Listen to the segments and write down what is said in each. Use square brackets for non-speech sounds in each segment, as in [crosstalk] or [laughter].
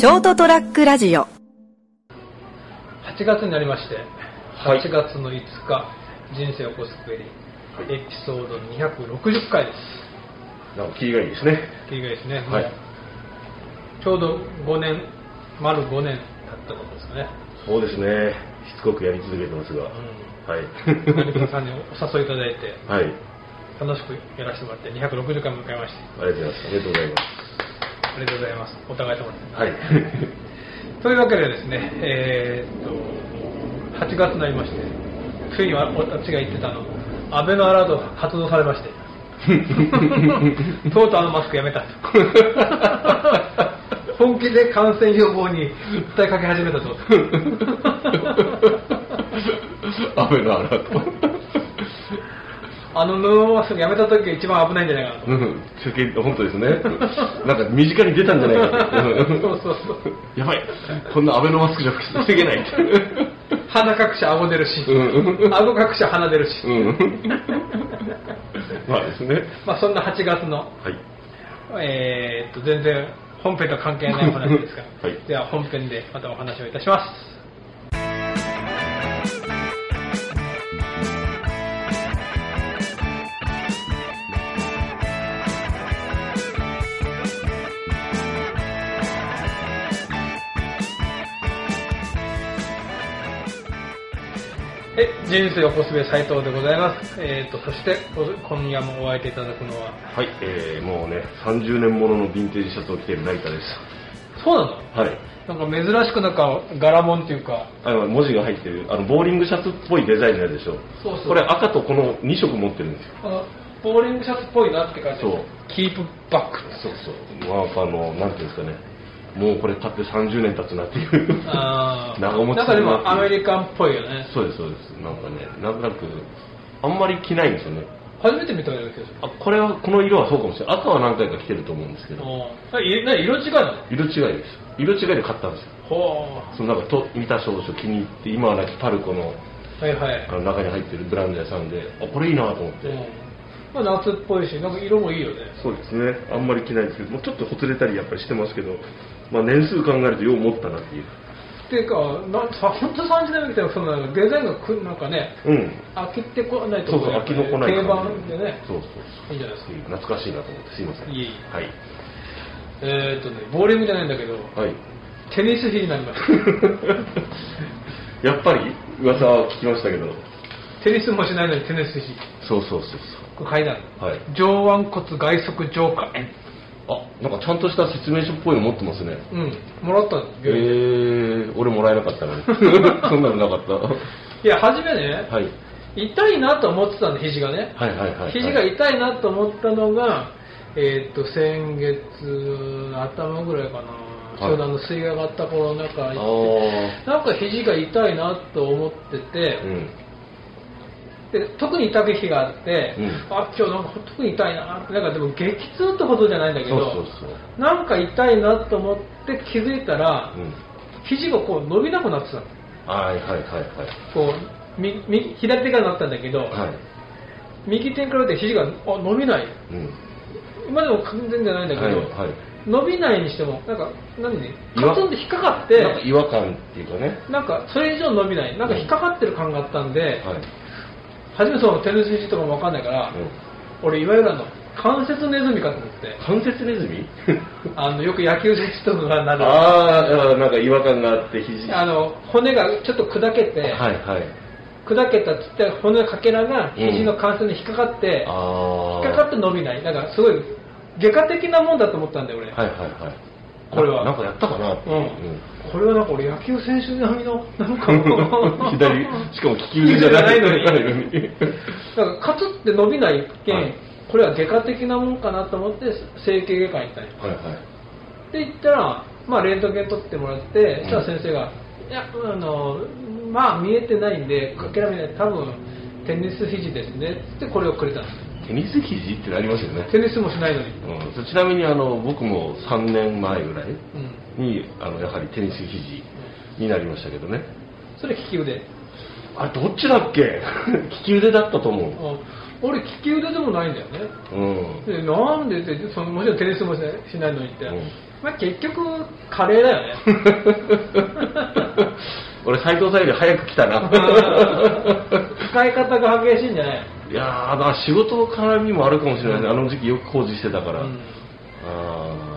ショートトラックラジオ8月になりまして、はい8月の5日、人生を起こすクエリ、はいエピソード260回です。なんかキリがいいですね。いいですね、はいもうちょうど5年、丸5年経ったことですかね。そうですね。しつこくやり続けてますが。はい。何かさんにお誘いいただいて、[laughs] はい。楽しくやらせてもらって、260回迎えまして、ありがとうございます。ありがとうございまありがとうございます。お互い様です。す。はい。[laughs] というわけでですね、えーっと、8月になりまして、ついに私が言ってたの、アベノアラード発動されまして、[laughs] とうとうあのマスクやめたと。[laughs] 本気で感染予防に訴えかけ始めたと。雨のアラート。あの布マスクやめた時が一番危ないんじゃないかなと。うん。世間本当ですね。なんか身近に出たんじゃないかと。そうそうそう。やばい。こんなアベノマスクじゃ防げない。鼻隠し顎出るし、うん顎隠し鼻出るし。うん。まあですね。まあそんな8月のはい。えーっと、全然本編と関係ないお話ですから、はいでは本編でまたお話をいたします。え人生を起こすべ斉藤でございます。えーっと、そしてこ今夜もお相手いただくのは、はい。えー、もうね、30年もののヴィンテージシャツを着ている成田です。そうなの？はい。なんか珍しくなんか柄物っていうか、あの文字が入ってるあのボーリングシャツっぽいデザインのやつでしょそうそうこれ赤とこの2色持ってるんですよあのボーリングシャツっぽいなって感じでそうキープバック。そうそうまああのなんていうんですかねもうこれ買って30年経つなっていう。あー。長持ちなんかでもアメリカンっぽいよね。そうですそうです。なんかねなんとなくあんまり着ないんですよね。初めて見たような気がする。あこれはこの色はそうかもしれない。赤は何回か着てると思うんですけど。あ色違いなの？色違いです。色違いで買ったんですよ。ほそのなんかと見た少々気に入って今はなきパルコのう。はいはい。あ。の中に入ってるブランド屋さんであこれいいなと思って、うんまあ、夏っぽいし、なんか色もいいよね。そうですね、あんまり着ないですけど、もうちょっとほつれたりやっぱりしてますけど、まあ、年数考えるとよう持ったなっていう。っていうか、なんさ本当30年目みたいな、そのデザインがくなんかね、うん。飽きてこないとそうそう、飽きのこない定感番でね、そうそういいんじゃないですか。懐かしいなと思って、すいません。いえいえはい。えーっとね、ボーリングじゃないんだけど、はい。テニス日になりました。[laughs] やっぱり？噂は聞きましたけど、テニスもしないのにテニス日。そうそうそう。そう。はい。上腕骨外側上下炎。あ、なんかちゃんとした説明書っぽいの持ってますね。うん、もらったの？えー、俺もらえなかったのに。[laughs] そんなのなかった？いや、初めね、はい。痛いなと思ってたんで、肘がね。はいはいはいはい。肘が痛いなと思ったのが、えーっと、先月の頭ぐらいかな。ちょうどあの水が上がった頃なんかなんか肘が痛いなと思ってて、うん。で特に痛い日があって、うんあ今日なんか特に痛いななんかでも激痛ってほどじゃないんだけどそうそうそう。なんか痛いなと思って気づいたら、うん。肘がこう伸びなくなってたのはいはいはいはい。こうみみ左手からなったんだけど、はい。右手に比べて肘があ伸びないうん。今でも完全じゃないんだけど、はいはい。伸びないにしてもなんか何カツンと引っかかってなんか違和感っていうかね。なんかそれ以上伸びないなんか引っかかってる感があったんで、はい。初めそのテニス肘とかも分かんないから、うん。俺いわゆるあの関節ネズミかと思って関節ネズミ？[laughs] あのよく野球選手とかがなるあーあー、なんか違和感があって肘。あの骨がちょっと砕けて、はいはい。砕けたちっちゃい骨のかけらが肘の関節に引っかかって、ああ。引っかかって伸びないなんかすごい外科的なもんだと思ったんだよ俺、はいはいはい。これは。ななんかやったかな？ういう。ん。これはなんか俺野球選手並みのなんか。う [laughs] ん左、しかも利き腕じゃないのに。に。なんかカツって伸びないけん、はい。これは外科的なもんかなと思って整形外科に行ったんよはいはい。って言ったら、まあ、レントゲン取ってもらって、そしたら先生が、いや、あの、まあ見えてないんで、かけらめない、多分テニス肘ですね。ってこれをくれたんです。テニス肘ってなりますよね。テニスもしないのに。うん、ちなみにあの僕も3年前ぐらいうん。にあのやはりテニス肘になりましたけどね。それ利き腕。あれどっちだっけ？[laughs] 利き腕だったと思う。うん。俺利き腕でもないんだよね。うん。でなんでってそのもちろんテニスもししないのにって、うんまあ、結局カレーだよね。[laughs] 俺斎藤さんより早く来たな。使い方が激しいんじゃない？いやーだから仕事の絡みもあるかもしれないね、うん。あの時期よく工事してたから、うん。ああ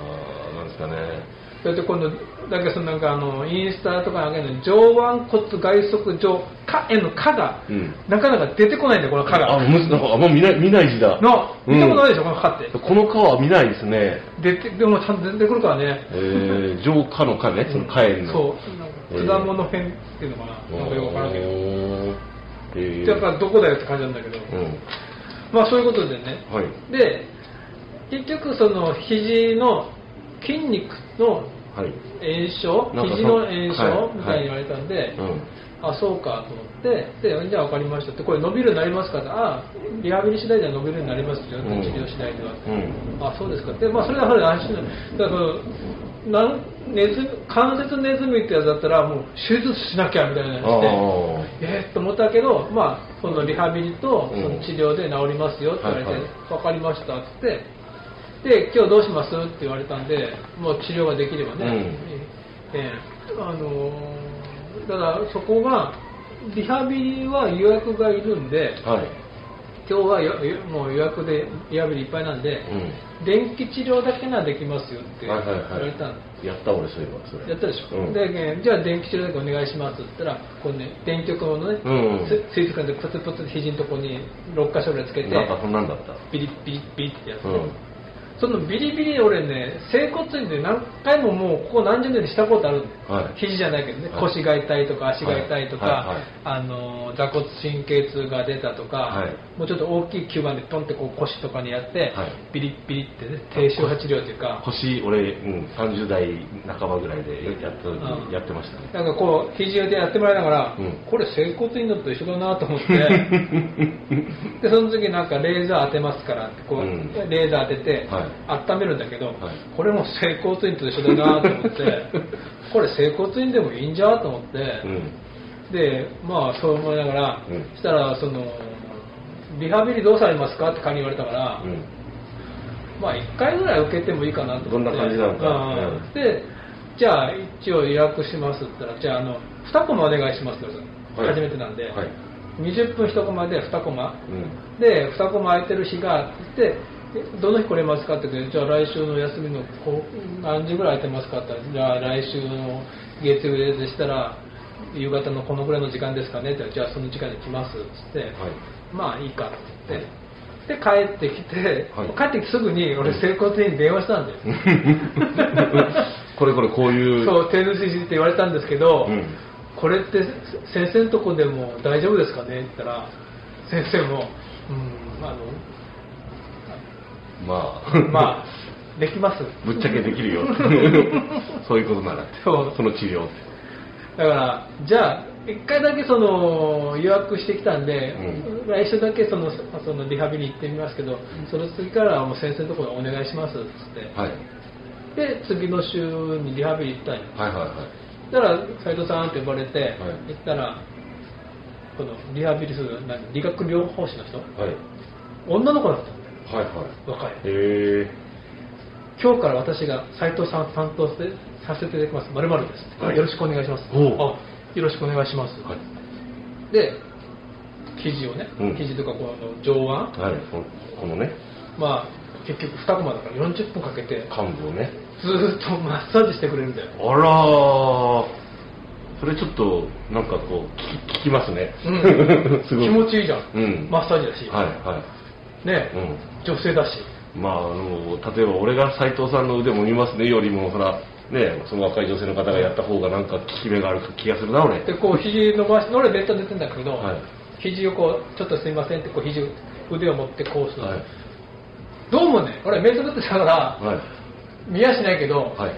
ですかね。それで今度だけどそのなんかあのインスタとかに上げるの上腕骨外側上下への「か」が、うん。なかなか出てこないんだよこの「か」が。あむなんかあんま見ない見ない字だ。な見たことないでしょ、うん。この「か」って。この川は見ないですね。出てでもちゃんと出てくるからね。えー、上下の下ねその火炎の。そう。果物編っていうのかな、なんかよくわからんけど、えー。だからどこだよって感じなんだけど、うん。まあそういうことでね。はい。で結局その肘の筋肉のはい。炎症肘の炎症、はいみたいに言われたんで、うん。あそうかと思ってでじゃあ分かりましたってこれ伸びるようになりますかってあリハビリ次第では伸びるようになりますよ、うん。治療次第では、うん。あそうですか。で、まあ、それはやはり安心だだからなんネズミ関節ネズミってやつだったらもう手術しなきゃみたいなのしてあえー、っと思ったけど、まあ、そのリハビリとうん。その治療で治りますよって言われて、はいはい。分かりましたってで今日どうします？って言われたんでもう治療ができればね、うん。えーあのーだからそこがリハビリは予約がいるんであはい。今日はもう予約でリハビリいっぱいなんで、うん。電気治療だけならできますよって言わはいはい。はいれたんやった俺そういえばそれ。やったでしょ、うん。でえーじゃあ電気治療だけお願いしますって言ったらこう、ね、電極のね、うんススイーツ感でプツプツ肘のとこに6箇所ぐらいつけてなんかそんなんだった。ビリビリビリってやつ、うんそのビリビリ俺ね整骨院で何回ももうここ何十年でしたことあるんだよ、はい。肘じゃないけどね、はい。腰が痛いとか足が痛いとか、はい。あの座骨神経痛が出たとか、はい。もうちょっと大きい吸盤でポンってこう腰とかにやって、はい。ビリビリってね低周波治療というか腰俺、うん、30代半ばぐらいでやっうん。やってましたね。なんかこう肘でやってもらいながら、うん。これ整骨院のと一緒だなと思って [laughs] でその時なんかレーザー当てますからってこう、うん。レーザー当てて、はい温めるんだけど、はい。これも整骨院と一緒だなと思って [laughs] これ整骨院でもいいんじゃと思って、うん。でまあそう思いながら、うん。そしたらそのリハビリどうされますかって仮に言われたから、うん。まあ1回ぐらい受けてもいいかなと思って。どんな感じなのか。でじゃあ一応予約しますって言ったらじゃああの2コマお願いしますって言初めてなんで、はい。20分1コマで2コマ。うん。で2コマ空いてる日があってでどの日来れますかって言ってじゃあ来週の休みのこう何時ぐらい空いてますかって言ったらじゃあ来週の月曜日でしたら夕方のこのぐらいの時間ですかねって言ったらじゃあその時間に来ますっつって、はい。まあいいかって言って、で帰ってきて、はい。帰ってきてすぐに俺整骨院に電話したんだよ、[laughs] これこれこういうそう手抜しって言われたんですけど、うん。これって先生のとこでも大丈夫ですかねって言ったら先生もうんあまあ。のまあできます。[laughs] ぶっちゃけできるよ。[laughs] そういうことなら。そう。その治療って。だからじゃあ一回だけその予約してきたんで、う来週だけそのそのリハビリ行ってみますけど、その次からはもう先生のところお願いしますっつって、はい。で次の週にリハビリ行ったんよ。はいはいはい。だから斉藤さんって呼ばれて、い。行ったらこのリハビリする何理学療法士の人。はい。女の子だったんだよはいはい。若い。へえ。今日から私が斉藤さん担当してさせていただきます。〇〇です、はい。よろしくお願いします。あよろしくお願いします、はい。で肘をね、うん。肘とかこの上腕。はいこのね。まあ結局2コマだから40分かけて幹部をね。ずーっとマッサージしてくれるんだよ。あらー。それちょっとなんかこう聞き聞きますね、うん。[laughs] 気持ちいいじゃん、うん。マッサージだし、はいはね、う女性だし。いまああの例えば俺が斎藤さんの腕も見ますねよりもほらねその若い女性の方がやった方がなんか効き目がある気がするな俺。でこう肘伸ばし俺ベッドで寝てんだけど、はい。肘をこうちょっとすいませんってこう肘腕を持ってこうする、はい。どうもね俺目つぶってたからはい。見やしないけど、はい。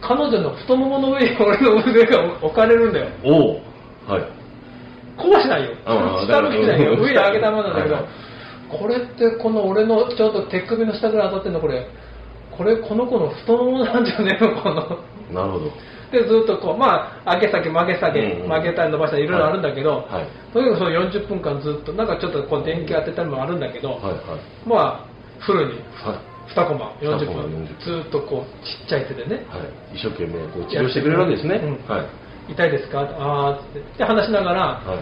彼女の太ももの上に [laughs] 俺の腕が置かれるんだよ。おおはい。こうしないよ。下向きしないよ。上に上げたままなんだけど、はいはいこれってこの俺のちょうど手首の下ぐらい当たってんのこれこれこの子の太ももなんじゃねえのかななるほど。でずっとこうまあ上げ下げ曲げ下げ、うんうん曲げたり伸ばしたりいろいろあるんだけど、はいはいとにかくその40分間ずっとなんかちょっとこう電気当てたりもあるんだけど、はいはい。まあフルにはい。2コマ40 2コマ分40ずっとこうちっちゃい手でねはい。一生懸命こう治療してくれるわけですね。うんはい。痛いですか？ああってで話しながら、はい。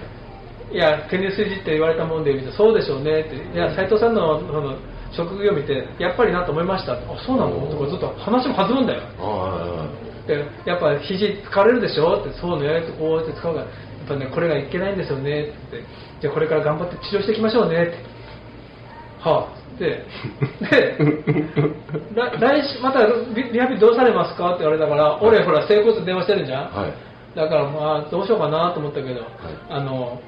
いや、テニスいじって言われたもんでそうでしょうねって、いや、斉藤さんのその職業を見て、やっぱりなと思いましたあ、そうなのとかずっと話も弾むんだよ。で、やっぱ肘疲れるでしょって、そうねって、こうやって使うから、やっぱね、これがいけないんですよねって、じゃあこれから頑張って治療していきましょうねって。はあ、で、で、[laughs] ら来週、またリリハビリどうされますかって言われたから、俺ほら、整骨電話してるじゃん。はい。だからまあどうしようかなと思ったけど、あの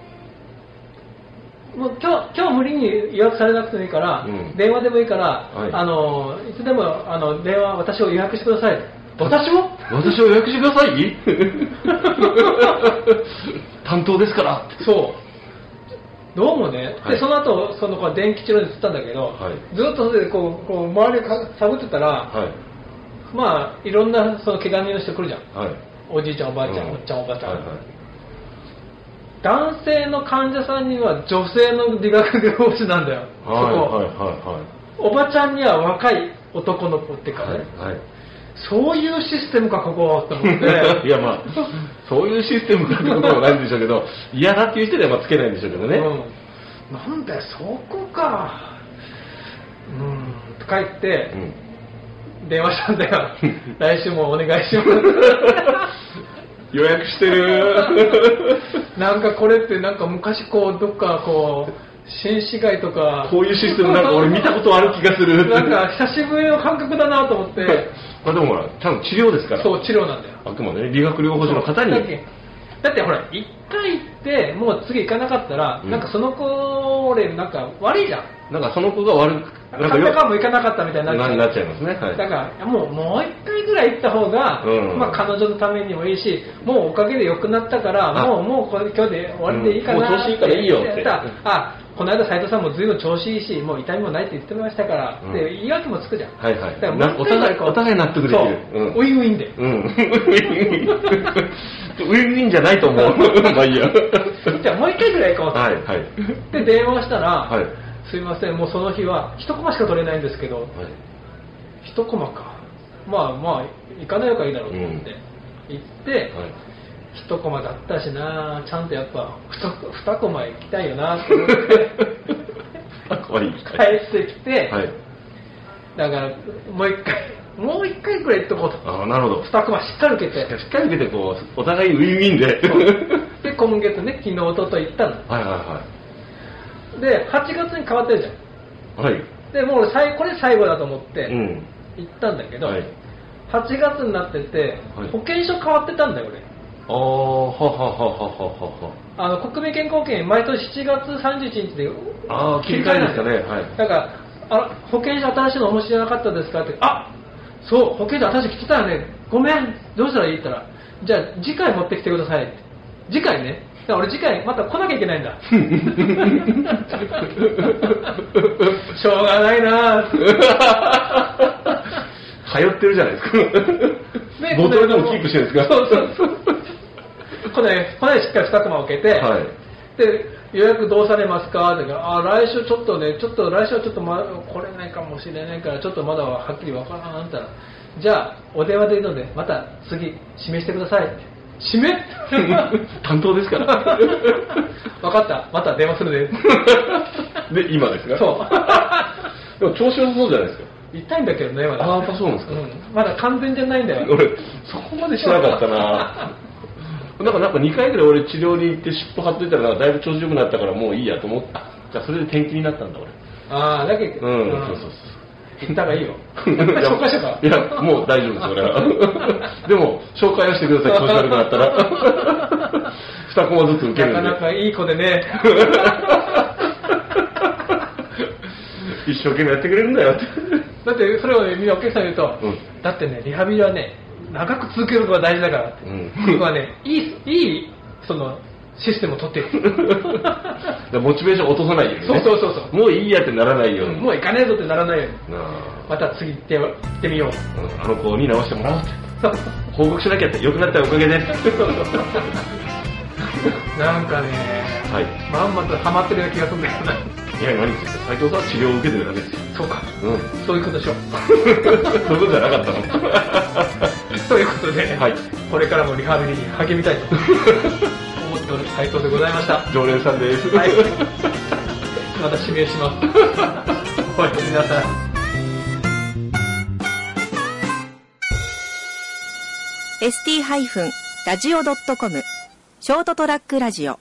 もう今日今日無理に予約されなくてもいいから、うん。電話でもいいから、はい。あのいつでもあの電話私を予約してください。私を私を予約してください？[laughs] 担当ですから。そう。どうもね、はい。でその後そのこう電気治療に移ったんだけど、はい。ずっとそれでこうこう周りをか探ってたら、はい。まあいろんなその怪我人の人来るじゃん。はい。おじいちゃんおばあちゃん、うん。おっちゃんおばちゃん、はいはい。男性の患者さんには女性の理学療法士なんだよ、そこ、はいはおばちゃんには若い男の子っていうかね、いはい。はい。はいそういうシステムか、ここって思って、[laughs] いやまあ、そういうシステムかってことはないんでしょうけど、嫌だっていう人ではまあつけないんでしょうけどね。うん、なんだよ、そこか、うん、とか言ってう、ん。電話したんだよ、[laughs] 来週もお願いします。[laughs] 予約してるなんかこれって、なんか昔こう、どっかこう、紳士街とか、こういうシステムなんか俺見たことある気がする。なんか久しぶりの感覚だなと思って、[laughs] まあでもほら、ちゃんと治療ですから。そう、治療なんだよ。あくまでね、理学療法士の方に。だってだってほら、一回行って、もう次行かなかったら、うんなんかその子、俺、なんか悪いじゃん。なんかその子が悪く、なんか300回も行かなかったみたいになっちゃう。ななっちゃいますね。はい。だから、もう、もう一回ぐらい行った方が、うんまあ彼女のためにもいいし、もうおかげで良くなったから、あもう、もうこれ今日で終わりでいいかなうんもう調子いいからいいよってやったらあ、この間斉藤さんも随分調子いいし、もう痛みもないって言ってましたから、うんって言い訳もつくじゃん。はいはいだからもう一回ぐらいこうお互いお互い納得できるそううんウィンウィンで。うん。ウィンウィン。ウィンウィンじゃないと思う。[laughs] まあいいや。じゃあもう一回ぐらい行こうと。はいはい。で、電話したら、はい。すいません、もうその日は一コマしか取れないんですけど、はい。一コマか。まあまあ、行かないよかいいだろうと思って、行って、はい。一コマだったしな、ちゃんとやっぱ二二コマ行きたいよなと思って、あ、怖い。帰ってきて、はい。だからもう一回、もう一回くらい行っとこうと。ああ、なるほど。二コマしっかり受けて、しっかり受けて、こう、お互いウィンウィンで。[laughs] で、今月ね、昨日、おととい行ったの。はいはで、8月に変わってるじゃん。いはい。はい。で、もう俺最、これ最後だと思ってうん。行ったんだけど、はい。8月になってて、はい。保険証変わってたんだよ、俺。ああ、はははははは。あの国民健康保険、毎年7月31日であー切り替えですかね。はい。だからあ、保険証新しいのお持ちじゃなかったですか？って、あそう、保険証新しい来てたよね、ごめん、どうしたらいい？って言ったら、じゃあ次回持ってきてください。って、次回ね、だから俺、次回また来なきゃいけないんだ。[laughs] しょうがないな。ぁ [laughs] 通ってるじゃないですか。ねボトルでもキープしてるんですかそうそうそう。これ、これしっかり2コマ受けて、はい。で予約どうされますか？ってあ来週ちょっとねちょっと来週はちょっと、ま、来れないかもしれないからちょっとまだははっきりわからんあんたらじゃあお電話でいいのでまた次指名してくださいって指名？[laughs] 担当ですから。[laughs] 分かったまた電話するで [laughs] で、今ですか？そうでも調子良さそうじゃないですか。痛いんだけどねまだあやっぱそうなんですかんまだ完全じゃないんだよ [laughs] 俺、そこまでしなかったな [laughs] なんか、なんか2回ぐらい俺治療に行って尻尾張っといたら、だいぶ調子良くなったからもういいやと思った。じゃあそれで転勤になったんだ俺。ああだけど、うん、そうそうそう。行った方がいいよ紹介しいや、もう大丈夫です、俺は。[laughs] でも、紹介はしてください、調子悪くなったら。二コマずつ受けるんで。なかなかいい子でね一生懸命やってくれるんだよって。だってそれをねみんなお客さんに言うと、うんだってねリハビリはね長く続けることが大事だからって、うん僕はねいいいいそのシステムを取ってい [laughs] モチベーション落とさないようにね。そうそうそうそうもういいやってならないように。もう行かねえぞってならないように。なまた次行って行ってみよう。あうんあの子に直してもらおうって。報告しなきゃって、良くなったおかげです。[laughs] なんかね、はい。まんまとハマってるような気がするんだけどな。いや、何ですか斉藤さんは治療を受けてるだけですよ。そうか。うん。そういうことでしょ。[laughs] そういうことじゃなかったの [laughs] ということで、はいこれからもリハビリに励みたいと [laughs] 思っておる斉藤でございました。常連さんです。はい。また指名します。おやすみなさい。ST-radio.com ショートトラックラジオ